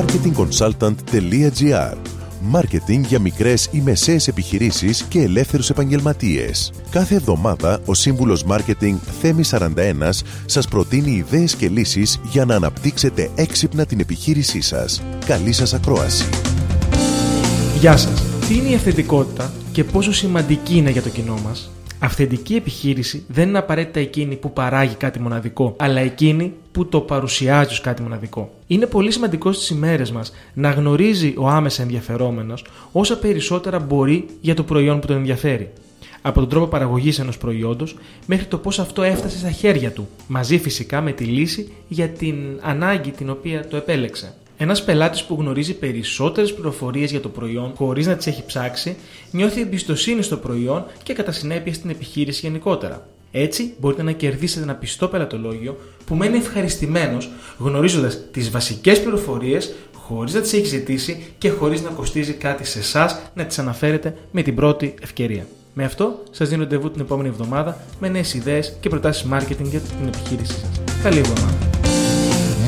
marketingconsultant.gr Μάρκετινγκ για μικρές ή μεσαίες επιχειρήσεις και ελεύθερους επαγγελματίες. Κάθε εβδομάδα ο σύμβουλος Μάρκετινγκ Θέμη 41 σας προτείνει ιδέες και λύσεις για να αναπτύξετε έξυπνα την επιχείρησή σας. Καλή σας ακρόαση. Γεια σας. Τι είναι η αυθεντικότητα και πόσο σημαντική είναι για το κοινό μας; Αυθεντική επιχείρηση δεν είναι απαραίτητα εκείνη που παράγει κάτι μοναδικό, αλλά εκείνη που το παρουσιάζει ως κάτι μοναδικό. Είναι πολύ σημαντικό στις ημέρες μας να γνωρίζει ο άμεσα ενδιαφερόμενος όσα περισσότερα μπορεί για το προϊόν που τον ενδιαφέρει. Από τον τρόπο παραγωγής ενός προϊόντος μέχρι το πώς αυτό έφτασε στα χέρια του, μαζί φυσικά με τη λύση για την ανάγκη την οποία το επέλεξε. Ένας πελάτης που γνωρίζει περισσότερες πληροφορίες για το προϊόν χωρίς να τις έχει ψάξει, νιώθει εμπιστοσύνη στο προϊόν και κατά συνέπεια στην επιχείρηση γενικότερα. Έτσι, μπορείτε να κερδίσετε ένα πιστό πελατολόγιο που μένει ευχαριστημένος γνωρίζοντας τις βασικές πληροφορίες χωρίς να τις έχει ζητήσει και χωρίς να κοστίζει κάτι σε εσάς να τις αναφέρετε με την πρώτη ευκαιρία. Με αυτό, σας δίνω ραντεβού την επόμενη εβδομάδα με νέες ιδέες και προτάσεις marketing για την επιχείρησή σας. Καλή εβδομάδα.